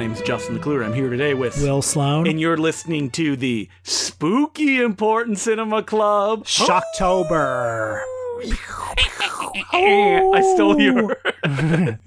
name's Justin McClure. I'm here today with Will Sloan. and you're listening to the Spooky Important Cinema Club. Shocktober. Eh, eh, eh, I stole oh. your.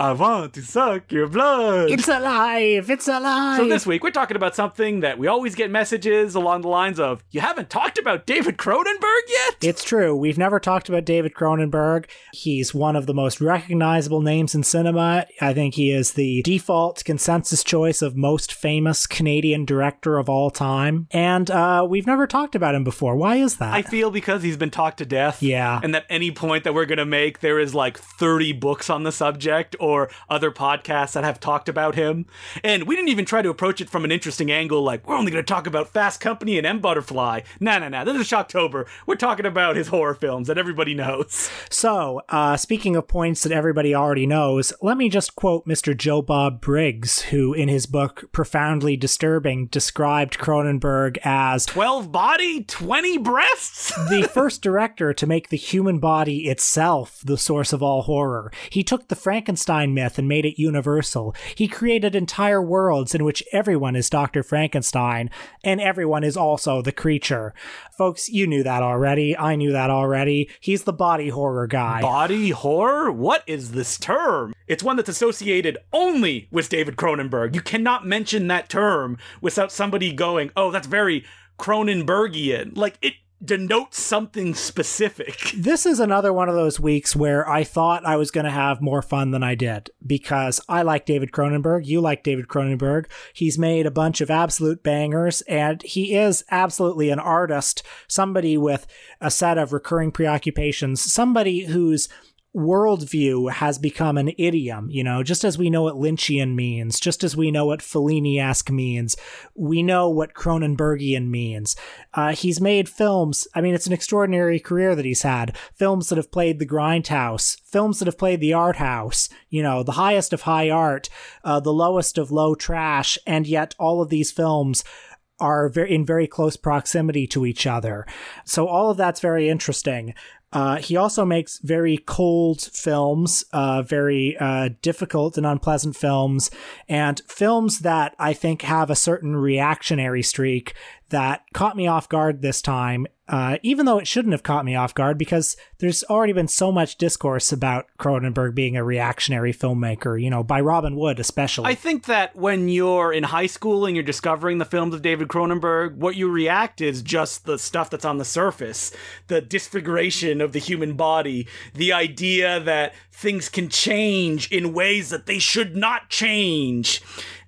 I want to suck your blood. It's alive. It's alive. so this week we're talking about something that we always get messages along the lines of, "You haven't talked about David Cronenberg yet." It's true. We've never talked about David Cronenberg. He's one of the most recognizable names in cinema. I think he is the default consensus choice of most famous Canadian director of all time. And uh, we've never talked about him before. Why is that? I feel because he's been talked to death. Yeah. And that any point that we're going to make, there is like 30 books on the subject or other podcasts that have talked about him. And we didn't even try to approach it from an interesting angle, like, we're only going to talk about Fast Company and M Butterfly. Nah, nah, nah. This is Shocktober. We're talking about his horror films that everybody knows. So, uh, speaking of points that everybody already knows, let me just quote Mr. Joe Bob Briggs, who in his book Profoundly Disturbing described Cronenberg as 12 body, 20 breasts? the first director to make the human body itself the source of all horror. He took the Frankenstein myth and made it universal. He created entire worlds in which everyone is Dr. Frankenstein and everyone is also the creature. Folks, you knew that already. I knew that already. He's the body horror guy. Body horror? What is this term? It's one that's associated only with David Cronenberg. You cannot mention that term without somebody going, oh, that's very Cronenbergian. Like, it denotes something specific. This is another one of those weeks where I thought I was going to have more fun than I did because I like David Cronenberg. You like David Cronenberg. He's made a bunch of absolute bangers and he is absolutely an artist, somebody with a set of recurring preoccupations, somebody who's worldview has become an idiom, you know, just as we know what Lynchian means, just as we know what Fellini-esque means, we know what Cronenbergian means. Uh, he's made films, I mean, it's an extraordinary career that he's had. Films that have played the grindhouse, films that have played the art house, you know, the highest of high art, uh, the lowest of low trash, and yet all of these films are in very close proximity to each other. So all of that's very interesting. Uh, he also makes very cold films, uh, very uh, difficult and unpleasant films, and films that I think have a certain reactionary streak that caught me off guard this time, uh, even though it shouldn't have caught me off guard because there's already been so much discourse about Cronenberg being a reactionary filmmaker, you know, by Robin Wood especially. I think that when you're in high school and you're discovering the films of David Cronenberg, what you react is just the stuff that's on the surface the disfiguration of the human body, the idea that things can change in ways that they should not change.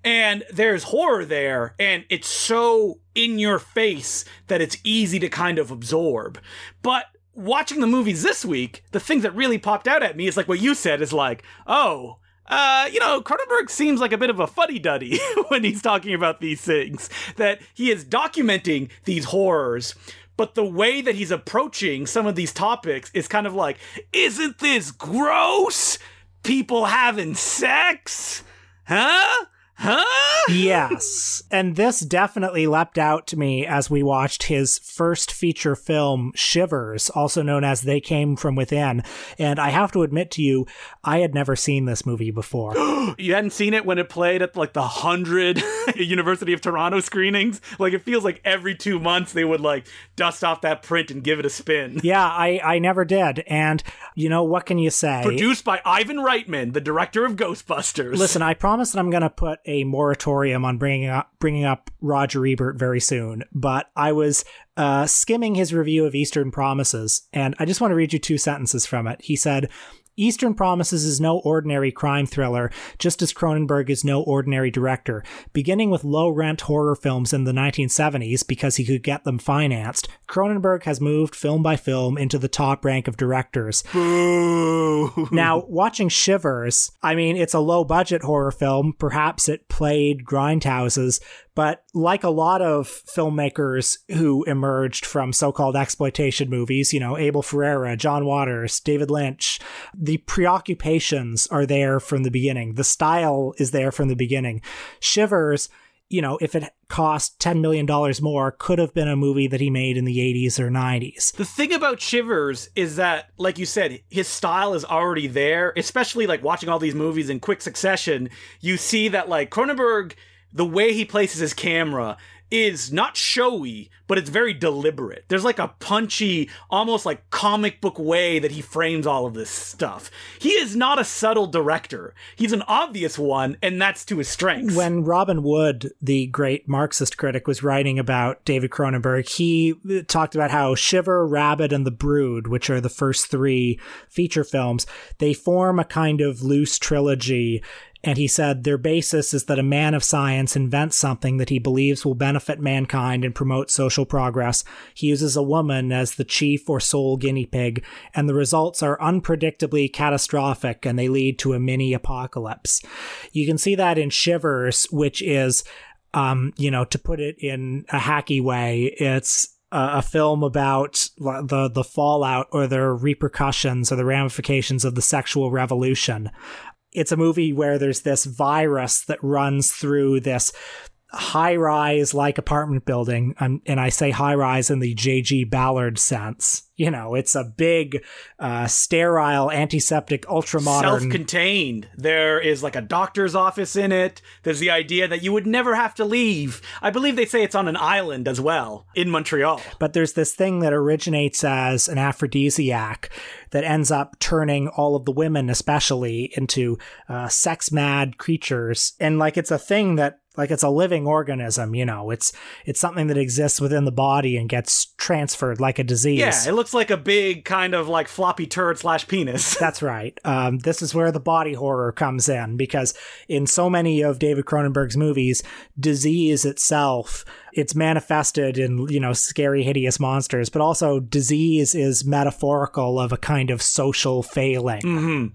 And there's horror there, and it's so in your face that it's easy to kind of absorb. But watching the movies this week, the things that really popped out at me is like what you said is like, oh, uh, you know, Cronenberg seems like a bit of a fuddy duddy when he's talking about these things, that he is documenting these horrors. But the way that he's approaching some of these topics is kind of like, isn't this gross? People having sex? Huh? Huh? yes. And this definitely leapt out to me as we watched his first feature film, Shivers, also known as They Came From Within. And I have to admit to you, I had never seen this movie before. you hadn't seen it when it played at like the hundred University of Toronto screenings? Like it feels like every two months they would like dust off that print and give it a spin. yeah, I, I never did. And, you know, what can you say? Produced by Ivan Reitman, the director of Ghostbusters. Listen, I promise that I'm going to put a moratorium on bringing up bringing up Roger Ebert very soon. But I was uh, skimming his review of Eastern Promises, and I just want to read you two sentences from it. He said. Eastern Promises is no ordinary crime thriller, just as Cronenberg is no ordinary director. Beginning with low rent horror films in the 1970s because he could get them financed, Cronenberg has moved film by film into the top rank of directors. Boo. Now, watching Shivers, I mean, it's a low budget horror film. Perhaps it played grindhouses, but like a lot of filmmakers who emerged from so called exploitation movies, you know, Abel Ferrara, John Waters, David Lynch, the preoccupations are there from the beginning. The style is there from the beginning. Shivers you know, if it cost $10 million more, could have been a movie that he made in the 80s or 90s. The thing about Shivers is that, like you said, his style is already there, especially like watching all these movies in quick succession. You see that, like, Cronenberg, the way he places his camera is not showy, but it's very deliberate. There's like a punchy, almost like comic book way that he frames all of this stuff. He is not a subtle director. He's an obvious one, and that's to his strengths. When Robin Wood, the great Marxist critic, was writing about David Cronenberg, he uh, talked about how Shiver, Rabid, and The Brood, which are the first three feature films, they form a kind of loose trilogy and he said their basis is that a man of science invents something that he believes will benefit mankind and promote social progress. He uses a woman as the chief or sole guinea pig, and the results are unpredictably catastrophic and they lead to a mini apocalypse. You can see that in Shivers, which is, um, you know, to put it in a hacky way, it's a film about the the fallout or the repercussions or the ramifications of the sexual revolution it's a movie where there's this virus that runs through this high rise like apartment building. Um, and I say high rise in the J.G. Ballard sense. You know, it's a big, uh, sterile, antiseptic, ultra modern. Self contained. There is like a doctor's office in it. There's the idea that you would never have to leave. I believe they say it's on an island as well in Montreal. But there's this thing that originates as an aphrodisiac that ends up turning all of the women, especially, into uh, sex mad creatures. And like it's a thing that like it's a living organism you know it's it's something that exists within the body and gets transferred like a disease yeah it looks like a big kind of like floppy turd slash penis that's right um, this is where the body horror comes in because in so many of david cronenberg's movies disease itself it's manifested in you know scary hideous monsters but also disease is metaphorical of a kind of social failing mm-hmm.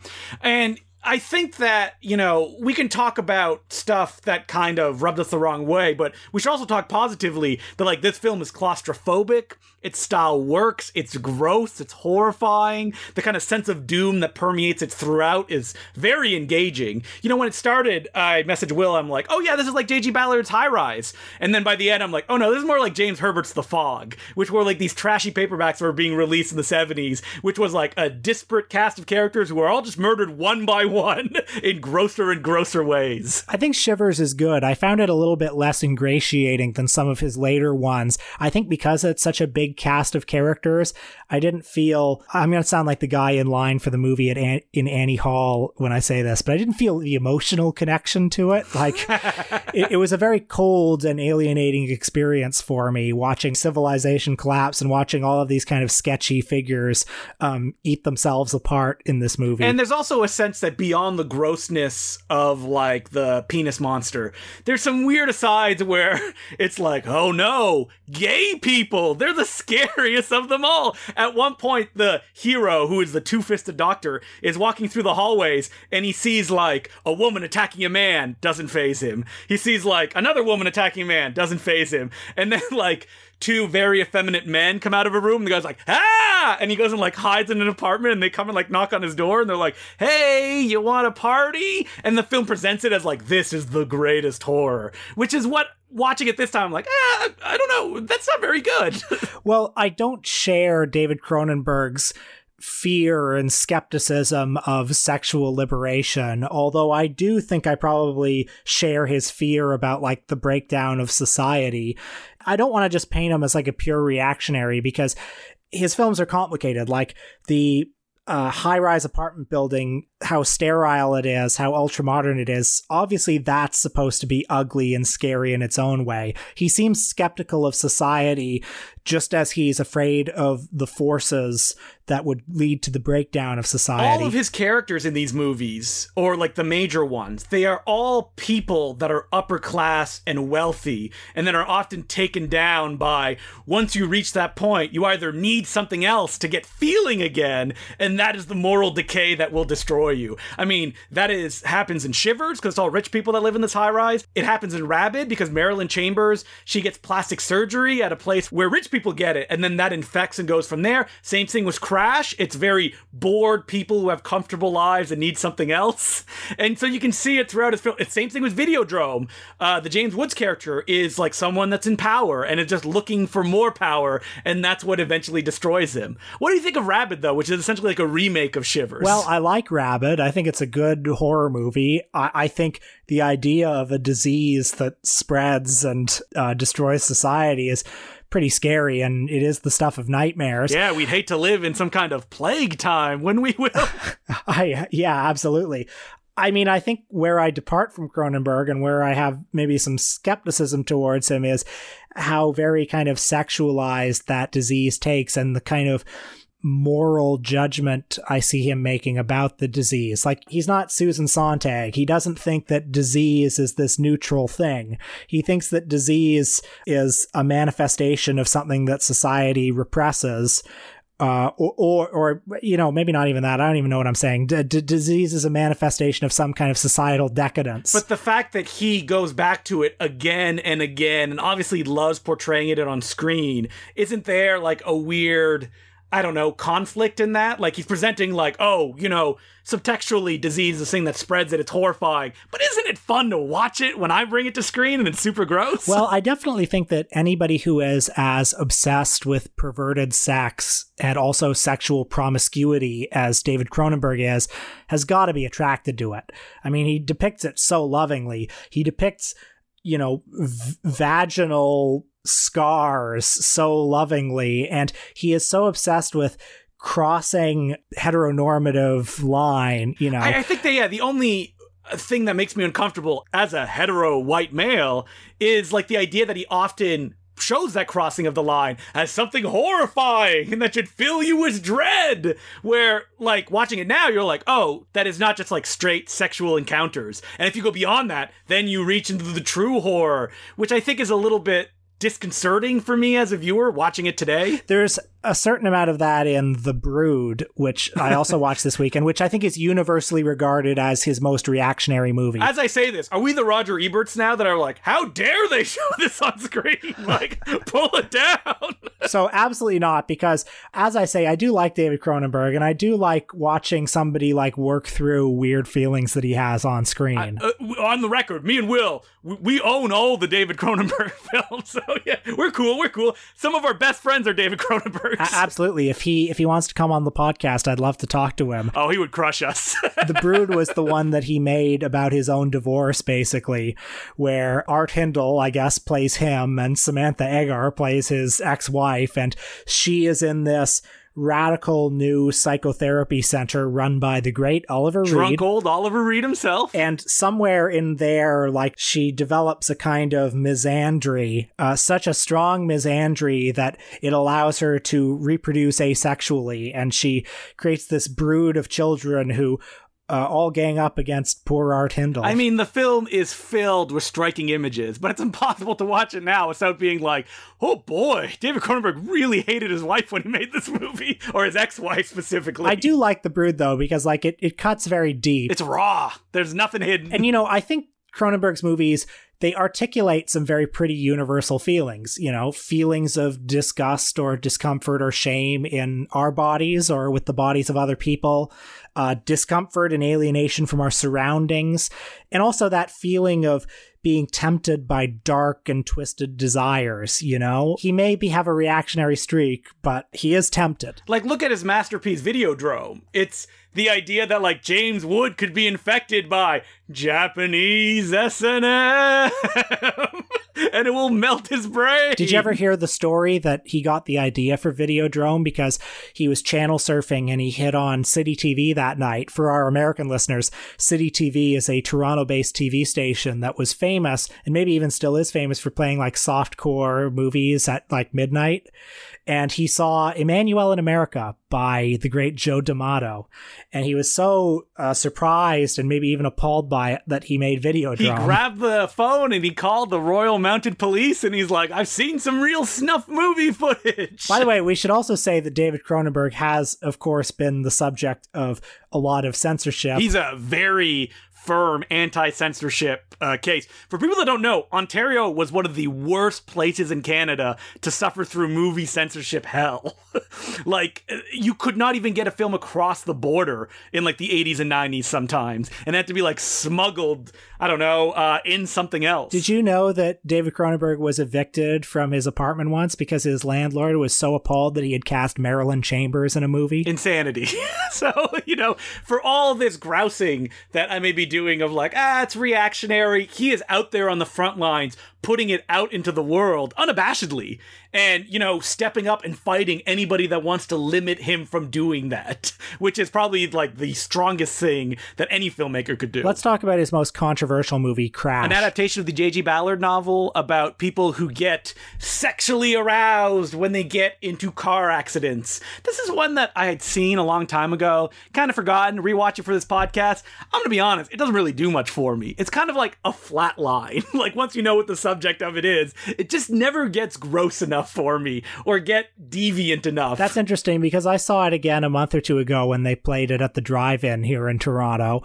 and I think that, you know, we can talk about stuff that kind of rubbed us the wrong way, but we should also talk positively that, like, this film is claustrophobic. Its style works. It's gross. It's horrifying. The kind of sense of doom that permeates it throughout is very engaging. You know, when it started, I messaged Will. I'm like, oh, yeah, this is like J.G. Ballard's High Rise. And then by the end, I'm like, oh, no, this is more like James Herbert's The Fog, which were like these trashy paperbacks that were being released in the 70s, which was like a disparate cast of characters who were all just murdered one by one in grosser and grosser ways. I think Shivers is good. I found it a little bit less ingratiating than some of his later ones. I think because it's such a big cast of characters, I didn't feel. I'm going to sound like the guy in line for the movie at An- in Annie Hall when I say this, but I didn't feel the emotional connection to it. Like it, it was a very cold and alienating experience for me watching civilization collapse and watching all of these kind of sketchy figures um, eat themselves apart in this movie. And there's also a sense that beyond the grossness of like the penis monster, there's some weird asides where it's like, oh no, gay people, they're the scariest of them all. At one point, the hero, who is the two fisted doctor, is walking through the hallways and he sees like a woman attacking a man, doesn't phase him. He sees like another woman attacking a man, doesn't phase him. And then like two very effeminate men come out of a room. The guy's like, ah! And he goes and like hides in an apartment and they come and like knock on his door and they're like, hey, you want a party? And the film presents it as like, this is the greatest horror, which is what watching it this time, I'm like, ah, I don't know. That's not very good. well, I don't share David Cronenberg's fear and skepticism of sexual liberation, although I do think I probably share his fear about like the breakdown of society. I don't want to just paint him as like a pure reactionary because his films are complicated. Like the uh, high rise apartment building, how sterile it is, how ultra modern it is. Obviously, that's supposed to be ugly and scary in its own way. He seems skeptical of society just as he's afraid of the forces that would lead to the breakdown of society. All of his characters in these movies, or like the major ones, they are all people that are upper class and wealthy, and then are often taken down by once you reach that point, you either need something else to get feeling again, and that is the moral decay that will destroy you. I mean, that is happens in Shivers because it's all rich people that live in this high rise. It happens in Rabid because Marilyn Chambers she gets plastic surgery at a place where rich people get it, and then that infects and goes from there. Same thing with Crowd trash. It's very bored people who have comfortable lives and need something else. And so you can see it throughout his film. It's same thing with Videodrome. Uh, the James Woods character is like someone that's in power and is just looking for more power, and that's what eventually destroys him. What do you think of Rabid though, which is essentially like a remake of Shivers? Well, I like Rabid. I think it's a good horror movie. I, I think the idea of a disease that spreads and uh, destroys society is pretty scary and it is the stuff of nightmares. Yeah, we'd hate to live in some kind of plague time when we will. I yeah, absolutely. I mean, I think where I depart from Cronenberg and where I have maybe some skepticism towards him is how very kind of sexualized that disease takes and the kind of moral judgment I see him making about the disease. Like, he's not Susan Sontag. He doesn't think that disease is this neutral thing. He thinks that disease is a manifestation of something that society represses. Uh, or, or, or, you know, maybe not even that. I don't even know what I'm saying. D- d- disease is a manifestation of some kind of societal decadence. But the fact that he goes back to it again and again, and obviously loves portraying it on screen, isn't there like a weird I don't know, conflict in that. Like he's presenting like, oh, you know, subtextually disease is a thing that spreads it, it's horrifying. But isn't it fun to watch it when I bring it to screen and it's super gross? Well, I definitely think that anybody who is as obsessed with perverted sex and also sexual promiscuity as David Cronenberg is, has got to be attracted to it. I mean, he depicts it so lovingly. He depicts you know, v- vaginal scars so lovingly and he is so obsessed with crossing heteronormative line you know I, I think that yeah the only thing that makes me uncomfortable as a hetero white male is like the idea that he often shows that crossing of the line as something horrifying and that should fill you with dread. Where, like, watching it now, you're like, oh, that is not just like straight sexual encounters. And if you go beyond that, then you reach into the true horror, which I think is a little bit disconcerting for me as a viewer watching it today. There's a certain amount of that in The Brood, which I also watched this week, and which I think is universally regarded as his most reactionary movie. As I say this, are we the Roger Eberts now that are like, how dare they show this on screen? Like, pull it down. so, absolutely not, because as I say, I do like David Cronenberg, and I do like watching somebody like work through weird feelings that he has on screen. Uh, on the record, me and Will, we, we own all the David Cronenberg films. So, yeah, we're cool. We're cool. Some of our best friends are David Cronenberg absolutely. If he if he wants to come on the podcast, I'd love to talk to him. Oh, he would crush us. the Brood was the one that he made about his own divorce, basically, where Art Hindle, I guess, plays him, and Samantha Eggar plays his ex-wife, and she is in this radical new psychotherapy center run by the great Oliver Reed. Drunk old Oliver Reed himself. And somewhere in there, like she develops a kind of misandry, uh, such a strong misandry that it allows her to reproduce asexually. And she creates this brood of children who uh, all gang up against poor Art Hindle. I mean, the film is filled with striking images, but it's impossible to watch it now without being like, oh boy, David Cronenberg really hated his wife when he made this movie, or his ex-wife specifically. I do like The Brood though, because like it, it cuts very deep. It's raw. There's nothing hidden. And you know, I think Cronenberg's movies they articulate some very pretty universal feelings, you know, feelings of disgust or discomfort or shame in our bodies or with the bodies of other people, uh, discomfort and alienation from our surroundings, and also that feeling of being tempted by dark and twisted desires, you know? He may be have a reactionary streak, but he is tempted. Like look at his masterpiece Videodrome. It's the idea that like James Wood could be infected by Japanese S&M and it will melt his brain. Did you ever hear the story that he got the idea for Videodrome because he was channel surfing and he hit on City TV that night? For our American listeners, City TV is a Toronto-based TV station that was famous and maybe even still is famous for playing like softcore movies at like midnight and he saw Emanuelle in America by the great Joe D'Amato, and he was so uh, surprised and maybe even appalled by it that he made video. He grabbed the phone and he called the Royal Mounted Police, and he's like, "I've seen some real snuff movie footage." By the way, we should also say that David Cronenberg has, of course, been the subject of a lot of censorship. He's a very firm anti-censorship uh, case. For people that don't know, Ontario was one of the worst places in Canada to suffer through movie censorship hell. like you could not even get a film across the border in like the 80s and 90s sometimes, and had to be like smuggled. I don't know uh, in something else. Did you know that David Cronenberg was evicted from his apartment once because his landlord was so appalled that he had cast Marilyn Chambers in a movie? Insanity. so you know, for all this grousing that I may be doing of like ah, it's reactionary. He is out there on the front lines putting it out into the world unabashedly and you know stepping up and fighting anybody that wants to limit him from doing that which is probably like the strongest thing that any filmmaker could do. Let's talk about his most controversial movie crash. An adaptation of the j.g ballard novel about people who get sexually aroused when they get into car accidents. This is one that i had seen a long time ago kind of forgotten rewatch it for this podcast. I'm gonna be honest it doesn't really do much for me. It's kind of like a flat line. Like once you know what the subject of it is it just never gets gross enough for me or get deviant enough. That's interesting because I saw it again a month or two ago when they played it at the drive in here in Toronto,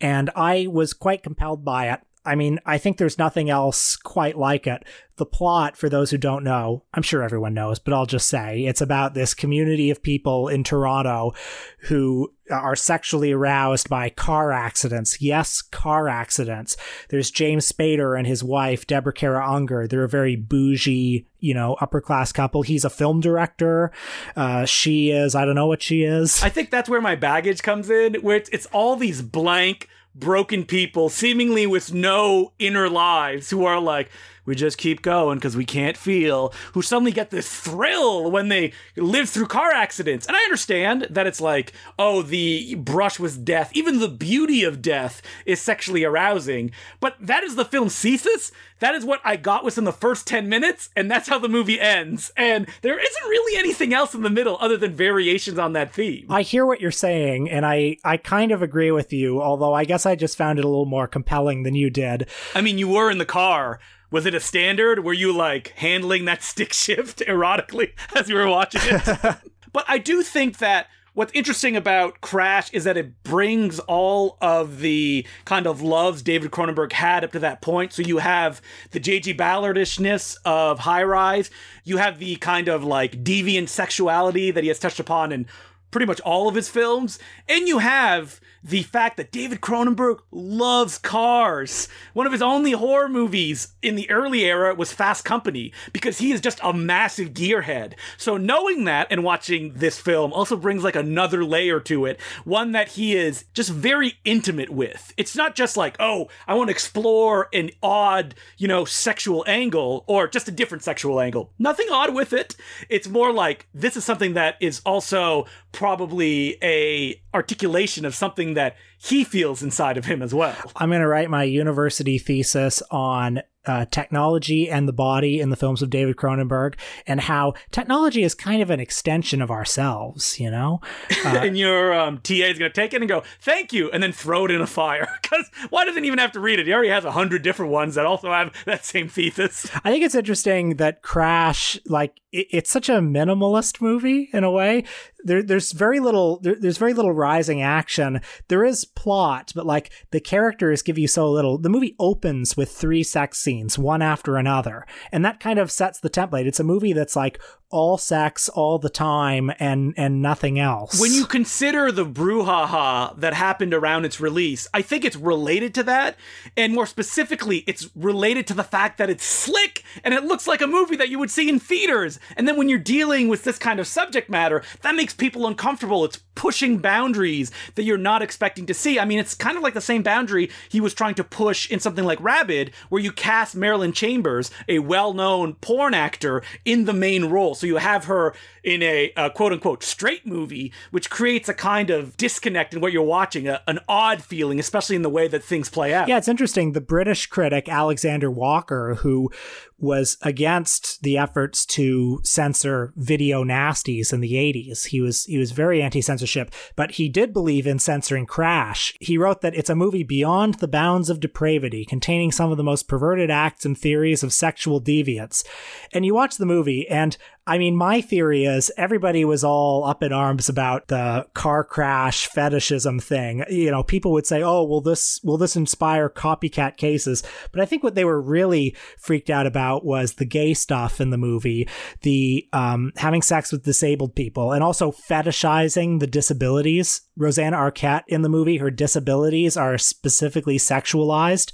and I was quite compelled by it. I mean, I think there's nothing else quite like it. The plot, for those who don't know, I'm sure everyone knows, but I'll just say it's about this community of people in Toronto who are sexually aroused by car accidents. Yes, car accidents. There's James Spader and his wife, Deborah Kara Unger. They're a very bougie, you know, upper class couple. He's a film director. Uh, she is, I don't know what she is. I think that's where my baggage comes in, where it's, it's all these blank, broken people, seemingly with no inner lives, who are like, we just keep going because we can't feel, who suddenly get this thrill when they live through car accidents. And I understand that it's like, oh, the brush with death, even the beauty of death is sexually arousing. But that is the film's thesis. That is what I got within the first 10 minutes, and that's how the movie ends. And there isn't really anything else in the middle other than variations on that theme. I hear what you're saying, and I, I kind of agree with you, although I guess I just found it a little more compelling than you did. I mean, you were in the car was it a standard? Were you like handling that stick shift erotically as you were watching it? but I do think that what's interesting about Crash is that it brings all of the kind of loves David Cronenberg had up to that point. So you have the J.G. Ballardishness of High Rise, you have the kind of like deviant sexuality that he has touched upon in pretty much all of his films, and you have the fact that David Cronenberg loves cars. One of his only horror movies in the early era was Fast Company because he is just a massive gearhead. So knowing that and watching this film also brings like another layer to it, one that he is just very intimate with. It's not just like, "Oh, I want to explore an odd, you know, sexual angle or just a different sexual angle." Nothing odd with it. It's more like this is something that is also probably a articulation of something that he feels inside of him as well. I'm going to write my university thesis on uh, technology and the body in the films of David Cronenberg, and how technology is kind of an extension of ourselves, you know? Uh, and your um, TA is going to take it and go, thank you, and then throw it in a fire. Because why doesn't he even have to read it? He already has a hundred different ones that also have that same thesis. I think it's interesting that Crash, like, it, it's such a minimalist movie in a way. There, there's very little. There, there's very little rising action. There is plot, but like the characters give you so little. The movie opens with three sex scenes, one after another, and that kind of sets the template. It's a movie that's like all sex all the time and and nothing else. When you consider the brouhaha that happened around its release, I think it's related to that, and more specifically, it's related to the fact that it's slick and it looks like a movie that you would see in theaters. And then when you're dealing with this kind of subject matter, that makes people uncomfortable. It's pushing boundaries that you're not expecting to see. I mean, it's kind of like the same boundary he was trying to push in something like Rabid, where you cast Marilyn Chambers, a well-known porn actor, in the main role. So you have her in a quote unquote straight movie, which creates a kind of disconnect in what you're watching, a, an odd feeling, especially in the way that things play out. Yeah, it's interesting. The British critic Alexander Walker, who was against the efforts to censor video nasties in the 80s. He was he was very anti-censorship, but he did believe in censoring Crash. He wrote that it's a movie beyond the bounds of depravity, containing some of the most perverted acts and theories of sexual deviance. And you watch the movie and I mean, my theory is everybody was all up in arms about the car crash fetishism thing. You know, people would say, "Oh, will this will this inspire copycat cases?" But I think what they were really freaked out about was the gay stuff in the movie, the um, having sex with disabled people, and also fetishizing the disabilities. Rosanna Arquette in the movie, her disabilities are specifically sexualized,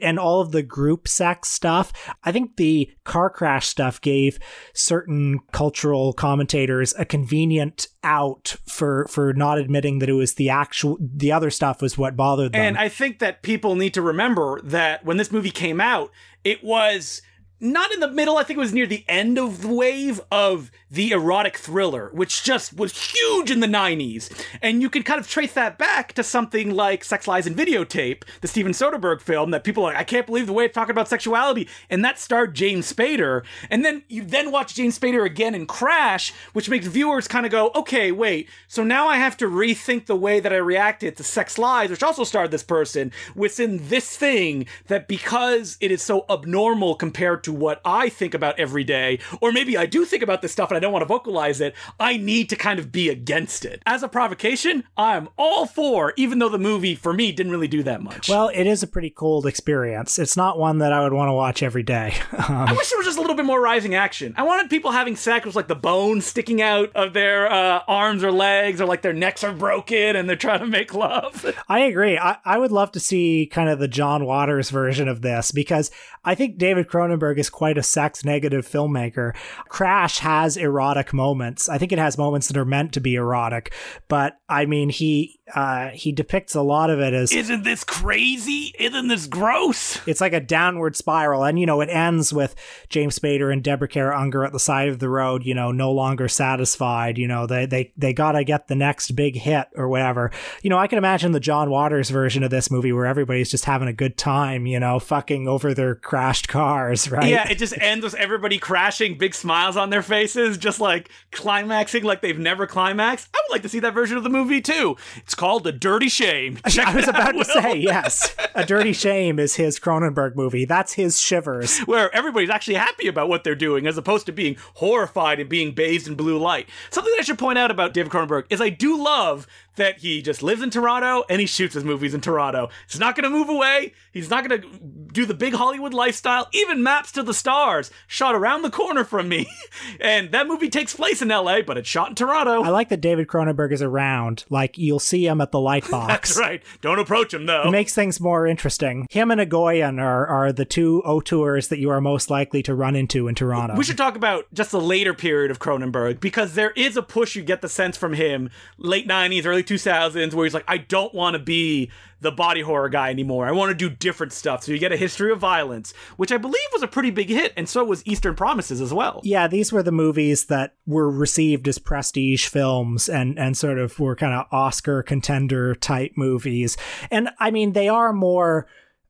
and all of the group sex stuff. I think the car crash stuff gave certain cultural commentators a convenient out for for not admitting that it was the actual the other stuff was what bothered them. And I think that people need to remember that when this movie came out, it was not in the middle, I think it was near the end of the wave of the erotic thriller, which just was huge in the 90s. And you can kind of trace that back to something like Sex Lies and Videotape, the Steven Soderbergh film that people are like, I can't believe the way it's talking about sexuality. And that starred James Spader. And then you then watch James Spader again in Crash, which makes viewers kind of go, okay, wait, so now I have to rethink the way that I reacted to Sex Lies, which also starred this person, within this thing that because it is so abnormal compared to what I think about every day, or maybe I do think about this stuff and I don't want to vocalize it, I need to kind of be against it. As a provocation, I'm all for, even though the movie for me didn't really do that much. Well, it is a pretty cold experience. It's not one that I would want to watch every day. Um, I wish there was just a little bit more rising action. I wanted people having sex with like the bones sticking out of their uh, arms or legs, or like their necks are broken and they're trying to make love. I agree. I, I would love to see kind of the John Waters version of this because I think David Cronenberg is quite a sex negative filmmaker. Crash has erotic moments. I think it has moments that are meant to be erotic, but I mean, he uh, he depicts a lot of it as isn't this crazy? Isn't this gross? It's like a downward spiral, and you know, it ends with James Spader and Deborah Kara Unger at the side of the road, you know, no longer satisfied. You know, they they they gotta get the next big hit or whatever. You know, I can imagine the John Waters version of this movie where everybody's just having a good time, you know, fucking over their crashed cars, right? Yeah, it just ends with everybody crashing, big smiles on their faces, just like climaxing like they've never climaxed. I would like to see that version of the movie too. It's called A Dirty Shame. Check I was about out, to say, yes. A Dirty Shame is his Cronenberg movie. That's his shivers. Where everybody's actually happy about what they're doing as opposed to being horrified and being bathed in blue light. Something that I should point out about David Cronenberg is I do love that he just lives in Toronto and he shoots his movies in Toronto. He's not going to move away. He's not going to do the big Hollywood lifestyle. Even Maps to the Stars shot around the corner from me. and that movie takes place in LA, but it's shot in Toronto. I like that David Cronenberg is around. Like you'll see him at the Lightbox. That's right. Don't approach him though. It makes things more interesting. Him and Egoyan are, are the two auteurs that you are most likely to run into in Toronto. We should talk about just the later period of Cronenberg because there is a push you get the sense from him late 90s, early 2000s where he's like, I don't want to be the body horror guy anymore. I want to do different stuff. So you get a history of violence, which I believe was a pretty big hit, and so was Eastern Promises as well. Yeah, these were the movies that were received as prestige films and and sort of were kind of Oscar contender type movies. And I mean, they are more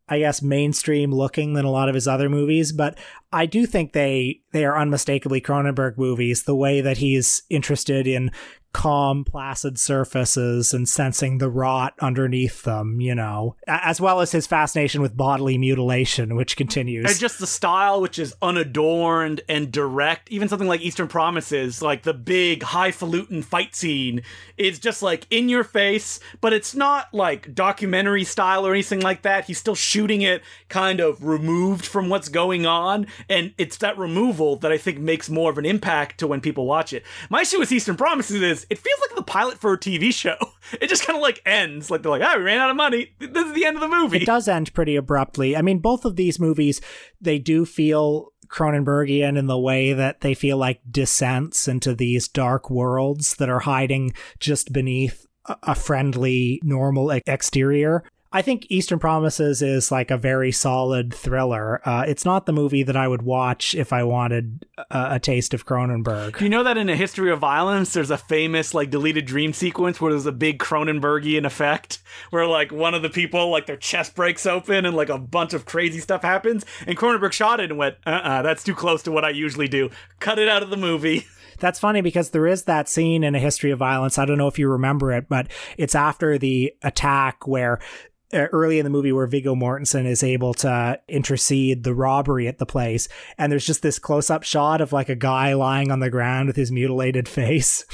I guess mainstream looking than a lot of his other movies, but I do think they they are unmistakably Cronenberg movies. The way that he's interested in calm, placid surfaces and sensing the rot underneath them, you know, as well as his fascination with bodily mutilation, which continues. And just the style, which is unadorned and direct. Even something like Eastern Promises, like the big highfalutin fight scene, is just like in your face, but it's not like documentary style or anything like that. He's still shooting it kind of removed from what's going on. And it's that removal that I think makes more of an impact to when people watch it. My issue with Eastern Promises is it feels like the pilot for a TV show. It just kind of like ends. Like they're like, ah, oh, we ran out of money. This is the end of the movie. It does end pretty abruptly. I mean, both of these movies, they do feel Cronenbergian in the way that they feel like descents into these dark worlds that are hiding just beneath a friendly, normal exterior. I think Eastern Promises is like a very solid thriller. Uh, it's not the movie that I would watch if I wanted a, a, taste of Cronenberg. You know that in A History of Violence, there's a famous like deleted dream sequence where there's a big Cronenbergian effect where like one of the people like their chest breaks open and like a bunch of crazy stuff happens, and Cronenberg shot it and went, "Uh, uh-uh, that's too close to what I usually do. Cut it out of the movie." That's funny because there is that scene in A History of Violence. I don't know if you remember it, but it's after the attack where uh, early in the movie where Viggo Mortensen is able to intercede the robbery at the place, and there's just this close-up shot of like a guy lying on the ground with his mutilated face.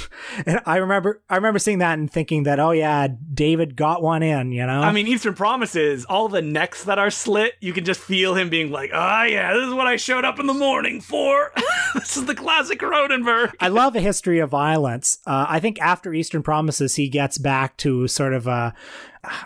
and I remember, I remember seeing that and thinking that, oh yeah, David got one in. You know, I mean, Eastern Promises, all the necks that are slit, you can just feel him being like, "Oh yeah, this is what I showed up in the morning for. this is the classic Cronenberg." I love a history of violence. Uh, I think after Eastern Promises, he gets back to sort of a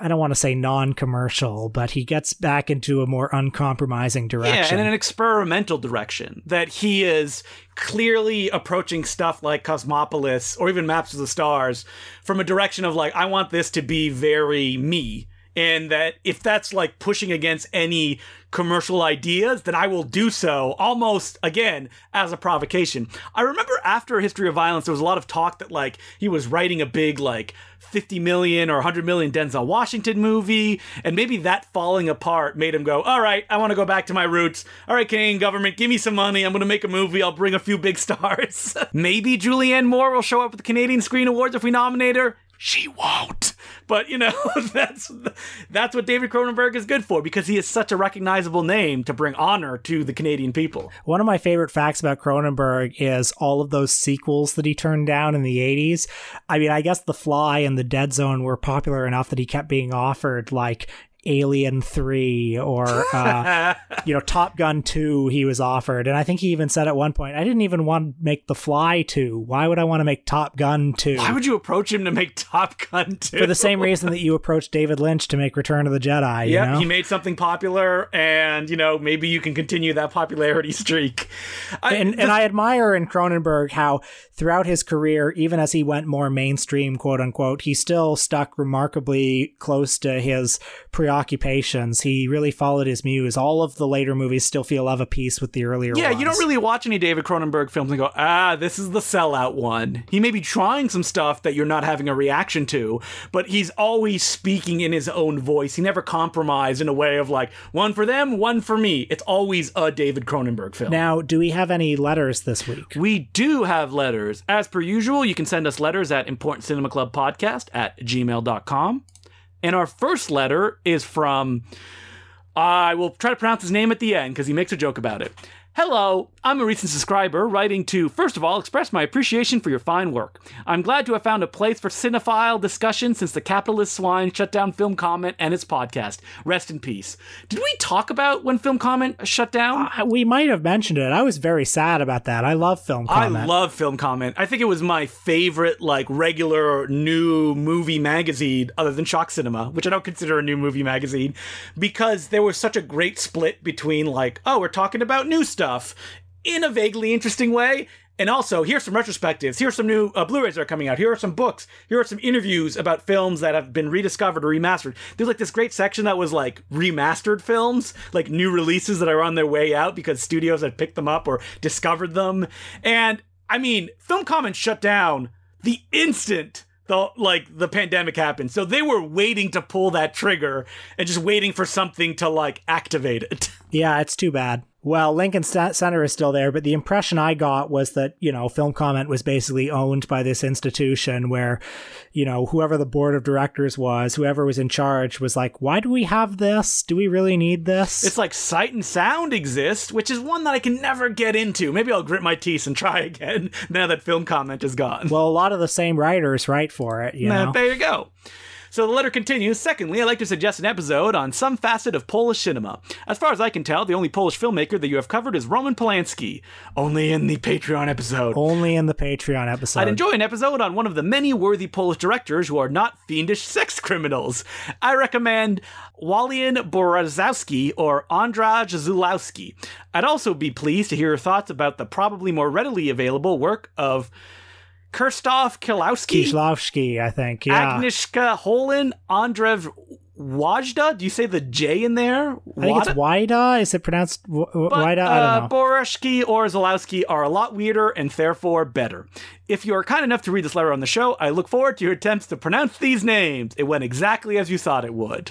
I don't want to say non-commercial, but he gets back into a more uncompromising direction. Yeah, and an experimental direction that he is clearly approaching stuff like Cosmopolis or even Maps of the Stars from a direction of like I want this to be very me. And that if that's like pushing against any commercial ideas, then I will do so almost again as a provocation. I remember after History of Violence, there was a lot of talk that like he was writing a big like 50 million or 100 million Denzel Washington movie, and maybe that falling apart made him go, All right, I want to go back to my roots. All right, Canadian government, give me some money. I'm going to make a movie. I'll bring a few big stars. maybe Julianne Moore will show up at the Canadian Screen Awards if we nominate her she won't. But you know, that's that's what David Cronenberg is good for because he is such a recognizable name to bring honor to the Canadian people. One of my favorite facts about Cronenberg is all of those sequels that he turned down in the 80s. I mean, I guess The Fly and The Dead Zone were popular enough that he kept being offered like Alien 3 or uh, you know Top Gun 2 he was offered. And I think he even said at one point I didn't even want to make The Fly 2 why would I want to make Top Gun 2 Why would you approach him to make Top Gun 2 for the same reason that you approached David Lynch to make Return of the Jedi yeah know? he made something popular and you know maybe you can continue that popularity streak. I, and, the, and I admire in Cronenberg how throughout his career even as he went more mainstream quote unquote he still stuck remarkably close to his pre preoccupations. He really followed his muse. All of the later movies still feel of a piece with the earlier ones. yeah, ones. you don't really watch any David Cronenberg films and go, ah, this is the sellout one. He may be trying some stuff that you're not having a reaction to, but he's always speaking in his own voice. He never compromised in a way of like, one for them, one for me. It's always a David Cronenberg film. Now, do we have any letters this week? We do have letters. As per usual, you can send us letters at Important Cinema Club Podcast at gmail.com. And our first letter is from, I will try to pronounce his name at the end because he makes a joke about it. Hello, I'm a recent subscriber writing to, first of all, express my appreciation for your fine work. I'm glad to have found a place for cinephile discussion since the capitalist swine shut down Film Comment and its podcast. Rest in peace. Did we talk about when Film Comment shut down? Uh, we might have mentioned it. I was very sad about that. I love Film Comment. I love Film Comment. I think it was my favorite, like, regular new movie magazine other than Shock Cinema, which I don't consider a new movie magazine, because there was such a great split between, like, oh, we're talking about new stuff stuff in a vaguely interesting way. And also, here's some retrospectives. Here's some new uh, Blu-rays that are coming out. Here are some books. Here are some interviews about films that have been rediscovered or remastered. There's like this great section that was like remastered films, like new releases that are on their way out because studios had picked them up or discovered them. And I mean, Film Comment shut down the instant the like the pandemic happened. So they were waiting to pull that trigger and just waiting for something to like activate it. Yeah, it's too bad. Well, Lincoln Center is still there, but the impression I got was that, you know, Film Comment was basically owned by this institution where, you know, whoever the board of directors was, whoever was in charge was like, why do we have this? Do we really need this? It's like Sight and Sound exist, which is one that I can never get into. Maybe I'll grit my teeth and try again now that Film Comment is gone. Well, a lot of the same writers write for it, you know. There you go. So the letter continues. Secondly, I'd like to suggest an episode on some facet of Polish cinema. As far as I can tell, the only Polish filmmaker that you have covered is Roman Polanski. Only in the Patreon episode. Only in the Patreon episode. I'd enjoy an episode on one of the many worthy Polish directors who are not fiendish sex criminals. I recommend Walian Borazowski or Andrzej Zulawski. I'd also be pleased to hear your thoughts about the probably more readily available work of Krzysztof Kieślowski, Kieślowski, I think. Yeah. Agnieszka Holland, Andrew Wajda? Do you say the J in there? I think it's Wajda. Is it pronounced w- but, Wajda? I don't uh, know. Boreshki or Zalowski are a lot weirder and therefore better. If you are kind enough to read this letter on the show, I look forward to your attempts to pronounce these names. It went exactly as you thought it would.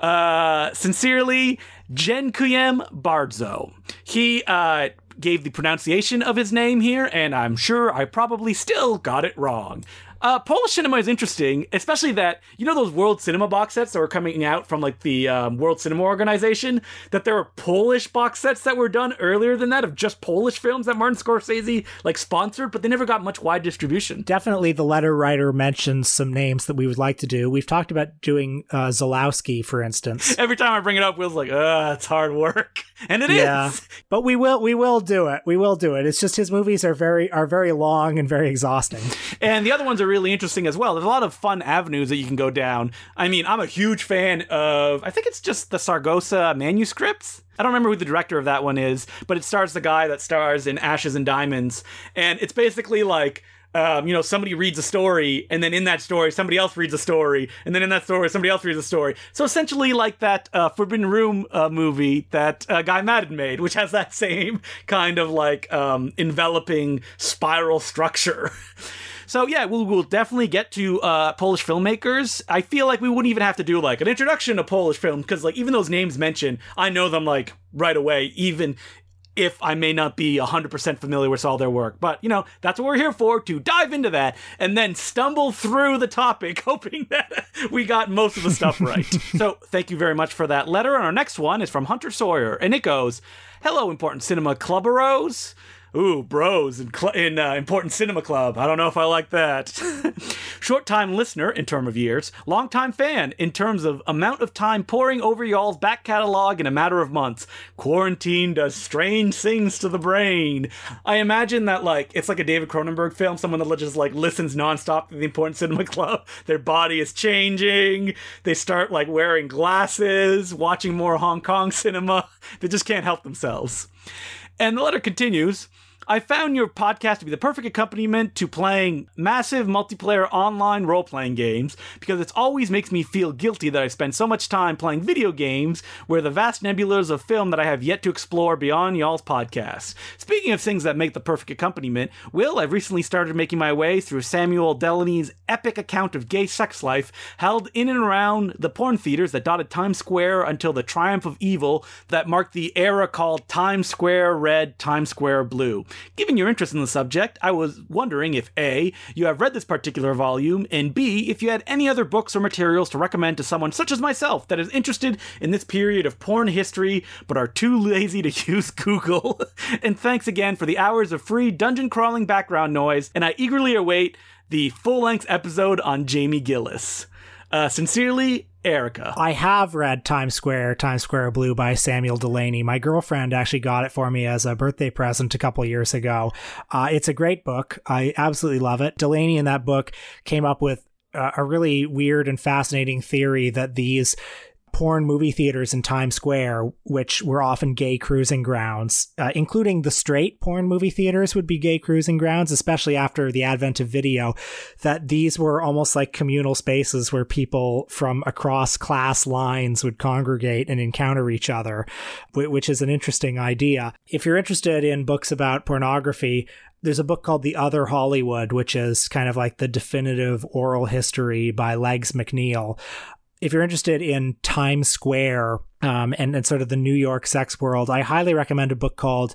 Uh, sincerely, Jenkuyem Bardzo. He uh, gave the pronunciation of his name here, and I'm sure I probably still got it wrong. Uh, Polish cinema is interesting, especially that you know those World Cinema box sets that were coming out from like the um, World Cinema Organization. That there were Polish box sets that were done earlier than that of just Polish films that Martin Scorsese like sponsored, but they never got much wide distribution. Definitely, the letter writer mentions some names that we would like to do. We've talked about doing uh, Zulawski, for instance. Every time I bring it up, Will's like, "Uh, it's hard work," and it is. Yeah, but we will we will do it. We will do it. It's just his movies are very are very long and very exhausting. And the other ones are really interesting as well. There's a lot of fun avenues that you can go down. I mean, I'm a huge fan of, I think it's just the Saragossa manuscripts. I don't remember who the director of that one is, but it stars the guy that stars in Ashes and Diamonds. And it's basically like, um, you know, somebody reads a story, and then in that story, somebody else reads a story, and then in that story, somebody else reads a story. So essentially, like that uh, Forbidden Room uh, movie that uh, Guy Maddin made, which has that same kind of like um, enveloping spiral structure. So yeah, we'll, we'll definitely get to uh, Polish filmmakers. I feel like we wouldn't even have to do like an introduction to Polish film because like even those names mentioned, I know them like right away, even if I may not be 100% familiar with all their work. But, you know, that's what we're here for, to dive into that and then stumble through the topic, hoping that we got most of the stuff right. so, thank you very much for that letter. And our next one is from Hunter Sawyer, and it goes Hello, important cinema clubberos ooh, bros in, cl- in uh, Important Cinema Club. I don't know if I like that. Short time listener in term of years, long time fan in terms of amount of time pouring over y'all's back catalog in a matter of months. Quarantine does strange things to the brain. I imagine that like it's like a David Cronenberg film, someone that just like listens nonstop to the Important Cinema Club. Their body is changing. They start like wearing glasses, watching more Hong Kong cinema. They just can't help themselves. And the letter continues. I found your podcast to be the perfect accompaniment to playing massive multiplayer online role playing games because it always makes me feel guilty that I spend so much time playing video games where the vast nebulas of film that I have yet to explore beyond y'all's podcast. Speaking of things that make the perfect accompaniment, Will, I've recently started making my way through Samuel Delany's epic account of gay sex life held in and around the porn theaters that dotted Times Square until the triumph of evil that marked the era called Times Square Red, Times Square Blue. Given your interest in the subject, I was wondering if A, you have read this particular volume, and B, if you had any other books or materials to recommend to someone such as myself that is interested in this period of porn history but are too lazy to use Google. and thanks again for the hours of free dungeon crawling background noise, and I eagerly await the full length episode on Jamie Gillis. Uh, sincerely, Erica. I have read Times Square, Times Square Blue by Samuel Delany. My girlfriend actually got it for me as a birthday present a couple years ago. Uh, it's a great book. I absolutely love it. Delany in that book came up with a really weird and fascinating theory that these porn movie theaters in Times Square, which were often gay cruising grounds, uh, including the straight porn movie theaters would be gay cruising grounds, especially after the advent of video, that these were almost like communal spaces where people from across class lines would congregate and encounter each other, which is an interesting idea. If you're interested in books about pornography, there's a book called The Other Hollywood, which is kind of like the definitive oral history by Legs McNeil if you're interested in Times Square um, and, and sort of the New York sex world, I highly recommend a book called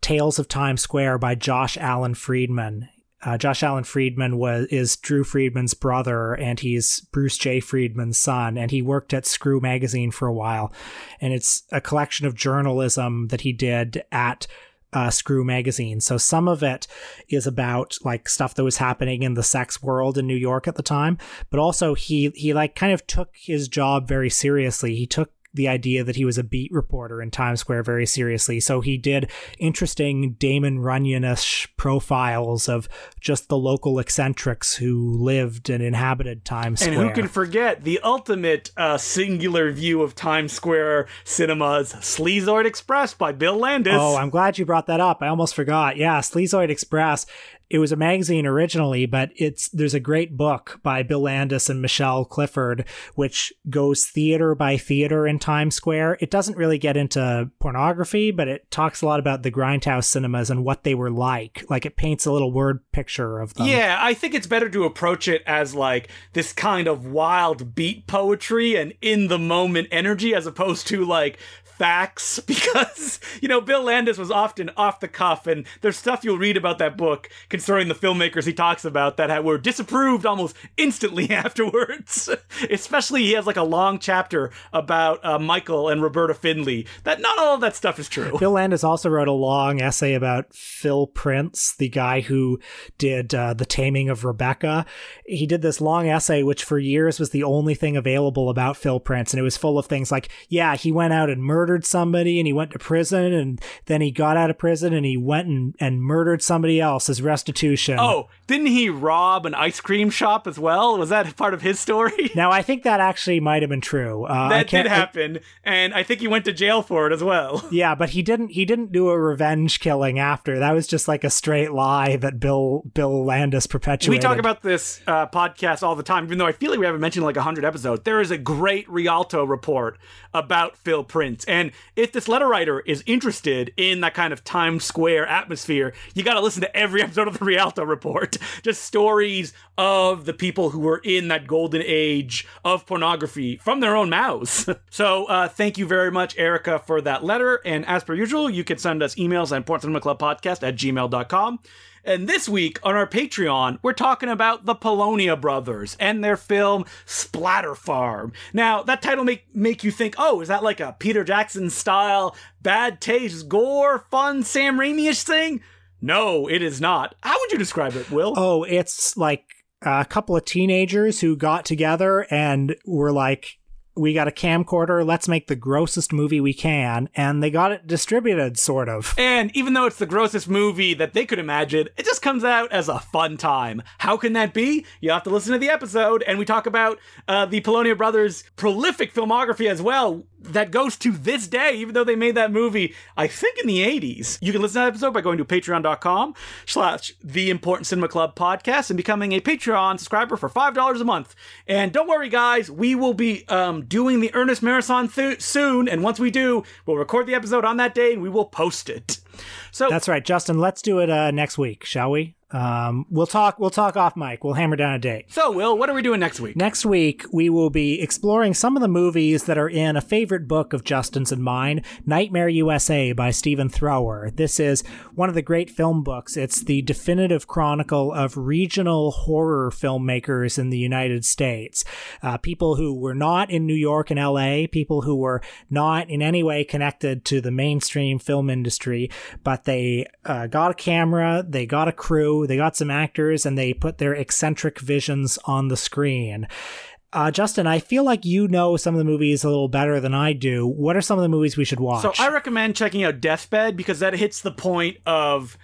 Tales of Times Square by Josh Alan Friedman. Uh, Josh Alan Friedman was is Drew Friedman's brother, and he's Bruce J. Friedman's son, and he worked at Screw magazine for a while, and it's a collection of journalism that he did at uh, Screw magazine. So some of it is about like stuff that was happening in the sex world in New York at the time, but also he he like kind of took his job very seriously. He took the idea that he was a beat reporter in Times Square very seriously. So he did interesting Damon Runyon-ish profiles of just the local eccentrics who lived and inhabited Times Square. And who can forget the ultimate uh, singular view of Times Square cinemas, Sleazoid Express by Bill Landis. Oh, I'm glad you brought that up. I almost forgot. Yeah, Sleazoid Express it was a magazine originally, but it's there's a great book by Bill Landis and Michelle Clifford, which goes theater by theater in Times Square. It doesn't really get into pornography, but it talks a lot about the grindhouse cinemas and what they were like. Like it paints a little word picture of them. Yeah, I think it's better to approach it as like this kind of wild beat poetry and in the moment energy as opposed to like facts because you know Bill Landis was often off the cuff, and there's stuff you'll read about that book concerning the filmmakers he talks about that were disapproved almost instantly afterwards. Especially he has like a long chapter about uh, Michael and Roberta Findlay. That not all of that stuff is true. Bill Landis also wrote a long essay about Phil Prince, the guy who did uh, The Taming of Rebecca. He did this long essay, which for years was the only thing available about Phil Prince, and it was full of things like, yeah, he went out and murdered somebody, and he went to prison, and then he got out of prison, and he went and, and murdered somebody else as restitution. Oh, didn't he rob an ice cream shop as well? Was that part of his story? Now, I think that actually might have been true. Uh, that did happen, I, and I think he went to jail for it as well. Yeah, but he didn't. He didn't do a revenge killing after. That was just like a straight lie that Bill Bill Landis perpetuated. We talk about this uh, podcast all the time, even though I feel like we haven't mentioned like hundred episodes. There is a great Rialto report about Phil Prince, and if this letter writer is interested in that kind of Times Square atmosphere, you got to listen to every episode of the Rialto report. Just stories of the people who were in that golden age of pornography from their own mouths. so uh, thank you very much, Erica, for that letter. And as per usual, you can send us emails at importantcinemaclubpodcast at gmail.com. And this week on our Patreon, we're talking about the Polonia brothers and their film Splatter Farm. Now, that title make make you think, oh, is that like a Peter Jackson style bad taste, gore, fun Sam Raimi-ish thing? No, it is not. How would you describe it, Will? Oh, it's like a couple of teenagers who got together and were like, we got a camcorder. Let's make the grossest movie we can. And they got it distributed, sort of. And even though it's the grossest movie that they could imagine, it just comes out as a fun time. How can that be? You have to listen to the episode, and we talk about uh, the Polonia brothers' prolific filmography as well that goes to this day, even though they made that movie, I think in the 80s. You can listen to that episode by going to patreon.com slash the important cinema club podcast and becoming a Patreon subscriber for $5 a month. And don't worry, guys, we will be um, doing the Ernest Marathon th- soon. And once we do, we'll record the episode on that day and we will post it. So that's right, Justin. Let's do it uh, next week, shall we? Um, we'll talk. We'll talk off mic. We'll hammer down a date. So, Will, what are we doing next week? Next week, we will be exploring some of the movies that are in a favorite book of Justin's and mine, Nightmare USA by Stephen Thrower. This is one of the great film books. It's the definitive chronicle of regional horror filmmakers in the United States. Uh, people who were not in New York and L.A., people who were not in any way connected to the mainstream film industry, but they uh, got a camera, they got a crew they got some actors and they put their eccentric visions on the screen. Uh, Justin, I feel like you know some of the movies a little better than I do. What are some of the movies we should watch? So I recommend checking out Deathbed because that hits the point of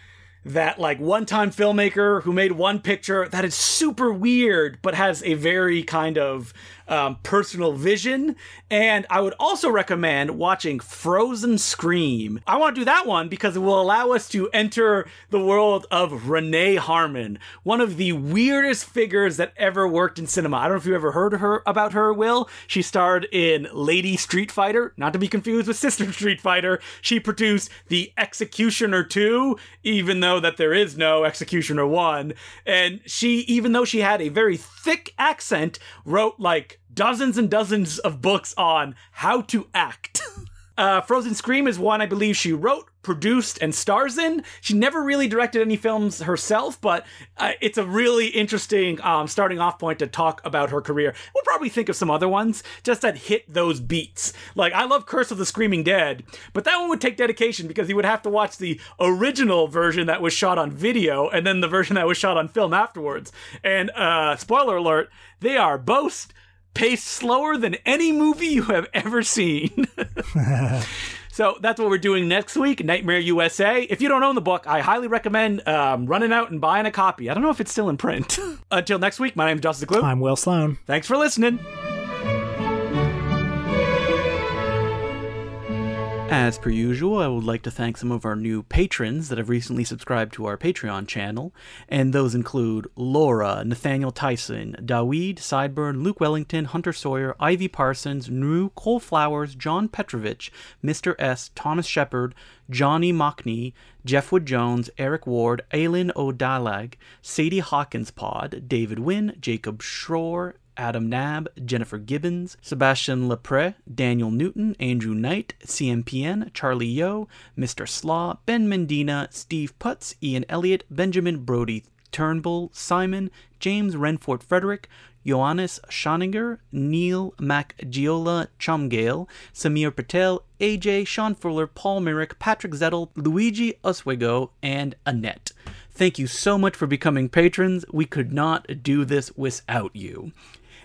that like one-time filmmaker who made one picture that is super weird but has a very kind of um, personal vision. And I would also recommend watching Frozen Scream. I want to do that one because it will allow us to enter the world of Renee Harmon, one of the weirdest figures that ever worked in cinema. I don't know if you ever heard her about her, Will. She starred in Lady Street Fighter, not to be confused with Sister Street Fighter. She produced The Executioner 2, even though that there is no Executioner 1. And she, even though she had a very thick accent, wrote like dozens and dozens of books on how to act. uh, Frozen Scream is one I believe she wrote, produced, and stars in. She never really directed any films herself, but uh, it's a really interesting um, starting off point to talk about her career. We'll probably think of some other ones just that hit those beats. Like, I love Curse of the Screaming Dead, but that one would take dedication because you would have to watch the original version that was shot on video and then the version that was shot on film afterwards. And, uh, spoiler alert, they are both paced slower than any movie you have ever seen. so that's what we're doing next week Nightmare USA. If you don't own the book, I highly recommend um, running out and buying a copy. I don't know if it's still in print. Until next week, my name is Justin Clue. I'm Will Sloan. Thanks for listening. As per usual, I would like to thank some of our new patrons that have recently subscribed to our Patreon channel, and those include Laura, Nathaniel Tyson, Dawid, Sideburn, Luke Wellington, Hunter Sawyer, Ivy Parsons, Nru, Cole Flowers, John Petrovich, Mr. S, Thomas Shepard, Johnny Mockney, Jeff Wood Jones, Eric Ward, Aylin O'Dalag, Sadie Hawkins Pod, David Wynn, Jacob Schroer, Adam Nab, Jennifer Gibbons, Sebastian Lepre, Daniel Newton, Andrew Knight, CMPN, Charlie Yo, Mr. Slaw, Ben Mendina, Steve Putz, Ian Elliott, Benjamin Brody Turnbull, Simon, James Renfort Frederick, Johannes Schoninger, Neil Macgiola Chumgale, Samir Patel, AJ, Sean Fuller, Paul Merrick, Patrick Zettel, Luigi Oswego, and Annette. Thank you so much for becoming patrons. We could not do this without you.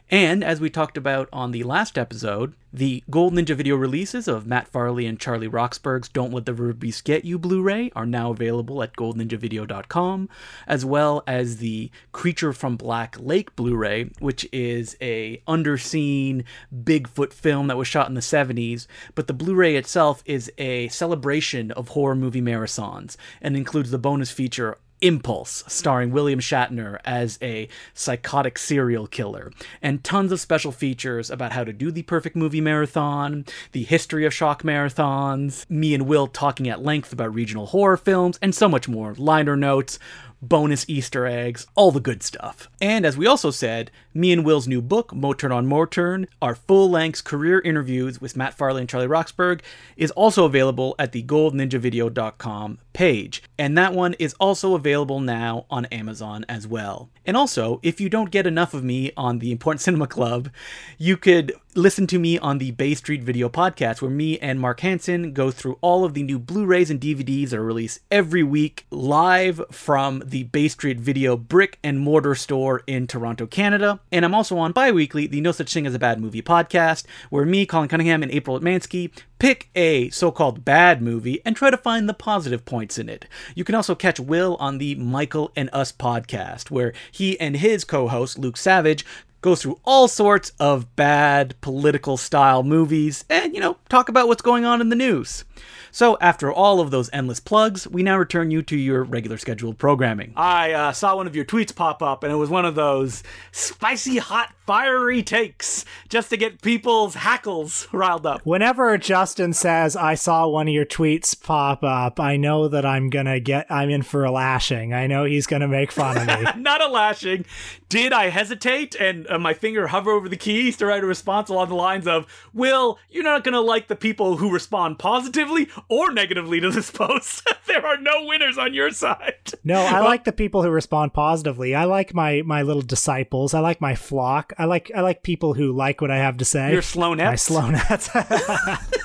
And as we talked about on the last episode, the Gold Ninja video releases of Matt Farley and Charlie Roxburgh's Don't Let the Riverbeast Get You Blu ray are now available at goldninjavideo.com, as well as the Creature from Black Lake Blu ray, which is a underseen Bigfoot film that was shot in the 70s. But the Blu ray itself is a celebration of horror movie marathons and includes the bonus feature Impulse, starring William Shatner as a psychotic serial killer, and tons of special features about how to do the perfect movie marathon, the history of shock marathons, me and Will talking at length about regional horror films, and so much more. Liner notes, bonus Easter eggs, all the good stuff. And as we also said, me and Will's new book, Motern on Motern, our full length career interviews with Matt Farley and Charlie Roxburgh, is also available at the goldninjavideo.com page. And that one is also available now on Amazon as well. And also, if you don't get enough of me on the Important Cinema Club, you could listen to me on the Bay Street Video Podcast, where me and Mark Hansen go through all of the new Blu rays and DVDs that are released every week live from the Bay Street Video brick and mortar store in Toronto, Canada. And I'm also on bi weekly, the No Such Thing as a Bad Movie podcast, where me, Colin Cunningham, and April Atmansky pick a so called bad movie and try to find the positive points in it. You can also catch Will on the Michael and Us podcast, where he and his co host, Luke Savage, go through all sorts of bad political style movies and, you know, talk about what's going on in the news. So, after all of those endless plugs, we now return you to your regular scheduled programming. I uh, saw one of your tweets pop up, and it was one of those spicy, hot, fiery takes just to get people's hackles riled up. Whenever Justin says, I saw one of your tweets pop up, I know that I'm going to get, I'm in for a lashing. I know he's going to make fun of me. Not a lashing. Did I hesitate and uh, my finger hover over the keys to write a response along the lines of, Will, you're not going to like the people who respond positively or negatively to this post. there are no winners on your side. No, I like the people who respond positively. I like my my little disciples. I like my flock. I like I like people who like what I have to say. Your Sloanettes. My Sloanettes.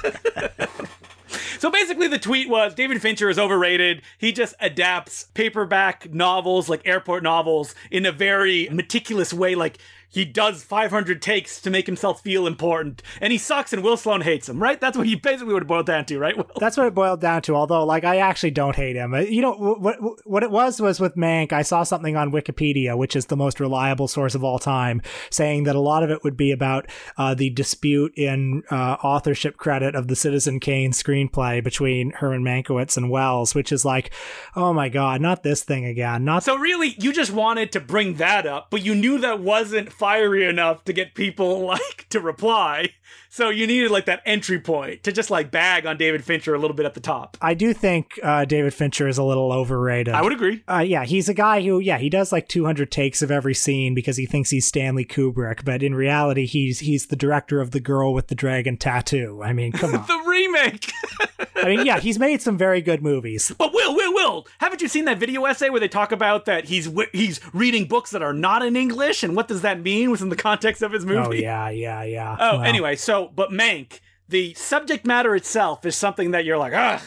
So basically, the tweet was David Fincher is overrated. He just adapts paperback novels, like airport novels, in a very meticulous way. Like he does 500 takes to make himself feel important, and he sucks, and Will Sloan hates him, right? That's what he basically would have boiled down to, right? Will? That's what it boiled down to. Although, like, I actually don't hate him. Uh, You know what? What it was was with Mank. I saw something on Wikipedia, which is the most reliable source of all time, saying that a lot of it would be about uh, the dispute in uh, authorship credit of the Citizen Kane screenplay between Herman Mankiewicz and Welles, which is like, oh my god, not this thing again. Not So really, you just wanted to bring that up, but you knew that wasn't fiery enough to get people like to reply. So you needed like that entry point to just like bag on David Fincher a little bit at the top. I do think uh, David Fincher is a little overrated. I would agree. Uh, yeah, he's a guy who, yeah, he does like 200 takes of every scene because he thinks he's Stanley Kubrick, but in reality, he's he's the director of The Girl with the Dragon Tattoo. I mean, come on. The remake. I mean, yeah, he's made some very good movies. But Will, Will, Will, haven't you seen that video essay where they talk about that he's he's reading books that are not in English and what does that mean within the context of his movie? Oh yeah, yeah, yeah. Oh, Well, anyway, so but Mank, the subject matter itself is something that you're like, ugh.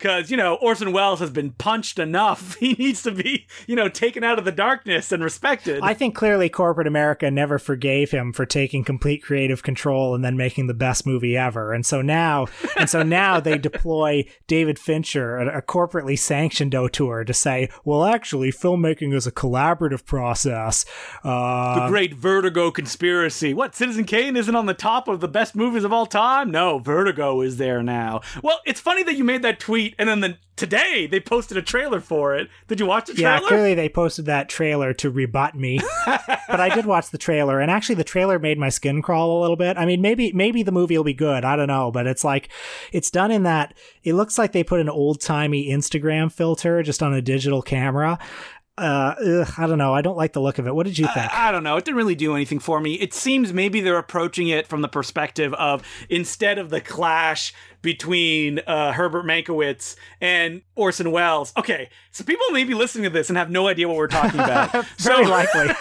Because, you know, Orson Welles has been punched enough. He needs to be, you know, taken out of the darkness and respected. I think clearly corporate America never forgave him for taking complete creative control and then making the best movie ever. And so now, and so now they deploy David Fincher, a, a corporately sanctioned auteur, to say, well, actually, filmmaking is a collaborative process. Uh, the great Vertigo conspiracy. What, Citizen Kane isn't on the top of the best movies of all time? No, Vertigo is there now. Well, it's funny that you made that tweet and then the, today they posted a trailer for it. Did you watch the trailer? yeah, clearly they posted that trailer to rebut me. but I did watch the trailer, and actually the trailer made my skin crawl a little bit. I mean, maybe maybe the movie will be good. I don't know, but it's like it's done in that it looks like they put an old timey Instagram filter just on a digital camera. Uh, ugh, I don't know. I don't like the look of it. What did you think? I, I don't know. It didn't really do anything for me. It seems maybe they're approaching it from the perspective of instead of the clash between uh, Herbert Mankiewicz and Orson Welles. Okay, so people may be listening to this and have no idea what we're talking about. Very so, likely.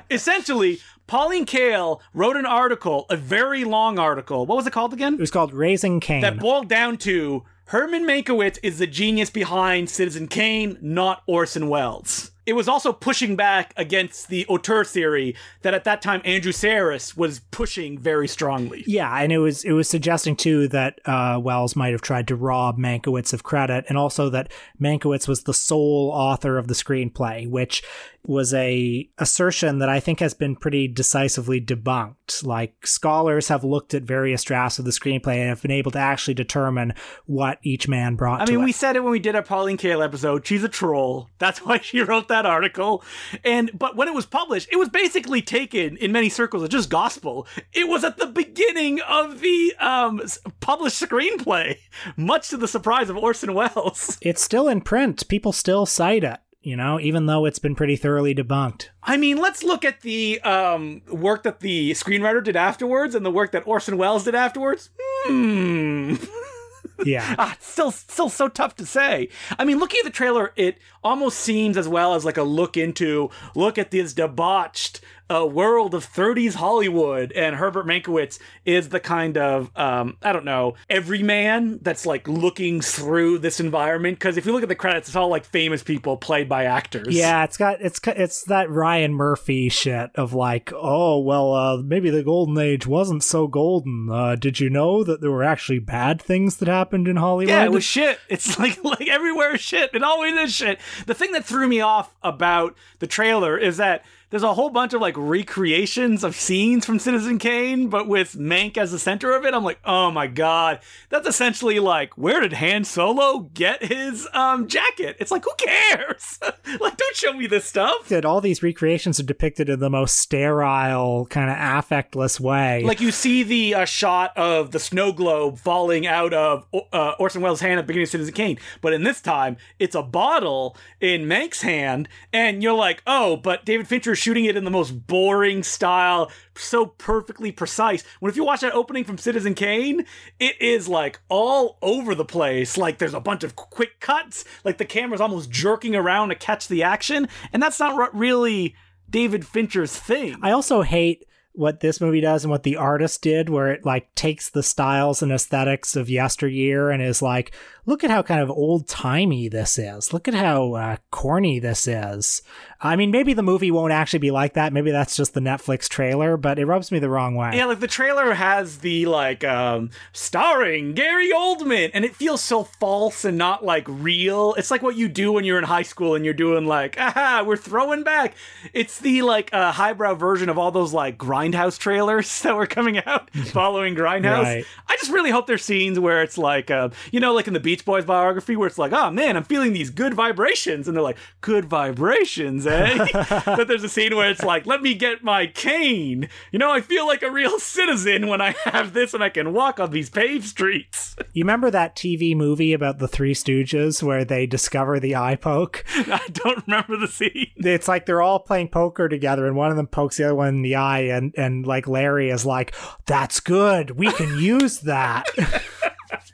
essentially, Pauline Kael wrote an article, a very long article. What was it called again? it was called Raising Kane. that boiled down to Herman Mankiewicz is the genius behind Citizen Kane, not Orson Welles. It was also pushing back against the auteur theory that at that time Andrew Sarris was pushing very strongly. Yeah, and it was it was suggesting too that uh, Welles might have tried to rob Mankiewicz of credit, and also that Mankiewicz was the sole author of the screenplay, which was a assertion that I think has been pretty decisively debunked. Like scholars have looked at various drafts of the screenplay and have been able to actually determine what each man brought. I mean, we said it when we did our Pauline Kael episode. She's a troll. That's why she wrote that article. And but when it was published, it was basically taken in many circles as just gospel. It was at the beginning of the um, published screenplay, much to the surprise of Orson Welles. it's still in print. People still cite it. You know, even though it's been pretty thoroughly debunked. I mean, let's look at the um, work that the screenwriter did afterwards and the work that Orson Welles did afterwards. Hmm. Yeah. ah, still still so tough to say. I mean, looking at the trailer, it almost seems as well as like a look into look at this debauched uh, world of 30s Hollywood, and Herbert Mankiewicz is the kind of um, I don't know everyman that's like looking through this environment. Because if you look at the credits, it's all like famous people played by actors. Yeah, it's got it's it's that Ryan Murphy shit of like, oh well, uh, maybe the golden age wasn't so golden. Uh, did you know that there were actually bad things that happened in Hollywood? Yeah, it was shit. It's like like everywhere is shit. It always is shit. The thing that threw me off about the trailer is that there's a whole bunch of like recreations of scenes from Citizen Kane, but with Mank as the center of it. I'm like, oh my god, that's essentially like, where did Han Solo get his um jacket? It's like, who cares? like, don't show me this stuff. that all these recreations are depicted in the most sterile, kind of affectless way. Like you see the uh, shot of the snow globe falling out of uh, Orson Welles' hand at the beginning of Citizen Kane, but in this time it's a bottle in Mank's hand, and you're like, oh, but David Fincher is shooting it in the most boring style, so perfectly precise. When if you watch that opening from Citizen Kane, it is like all over the place. Like there's a bunch of quick cuts, like the camera's almost jerking around to catch the action, and that's not really David Fincher's thing. I also hate what this movie does and what the artist did, where it like takes the styles and aesthetics of yesteryear and is like, look at how kind of old timey this is. Look at how uh, corny this is. I mean, maybe the movie won't actually be like that. Maybe that's just the Netflix trailer, but it rubs me the wrong way. Yeah, like the trailer has the like um starring Gary Oldman and it feels so false and not like real. It's like what you do when you're in high school and you're doing like, aha, we're throwing back. It's the like uh, highbrow version of all those like Grindhouse trailers that were coming out following Grindhouse. Right. I just really hope there's scenes where it's like uh, you know, like in the Beach Boys biography where it's like, oh man, I'm feeling these good vibrations and they're like, good vibrations, eh? but there's a scene where it's like, let me get my cane. You know, I feel like a real citizen when I have this and I can walk on these paved streets. You remember that TV movie about the Three Stooges where they discover the eye poke? I don't remember the scene. It's like they're all playing poker together, and one of them pokes the other one in the eye, and and like Larry is like, "That's good. We can use that."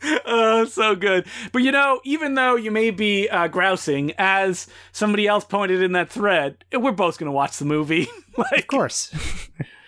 Oh, so good. But you know, even though you may be uh, grousing, as somebody else pointed in that thread, we're both going to watch the movie. like, of course.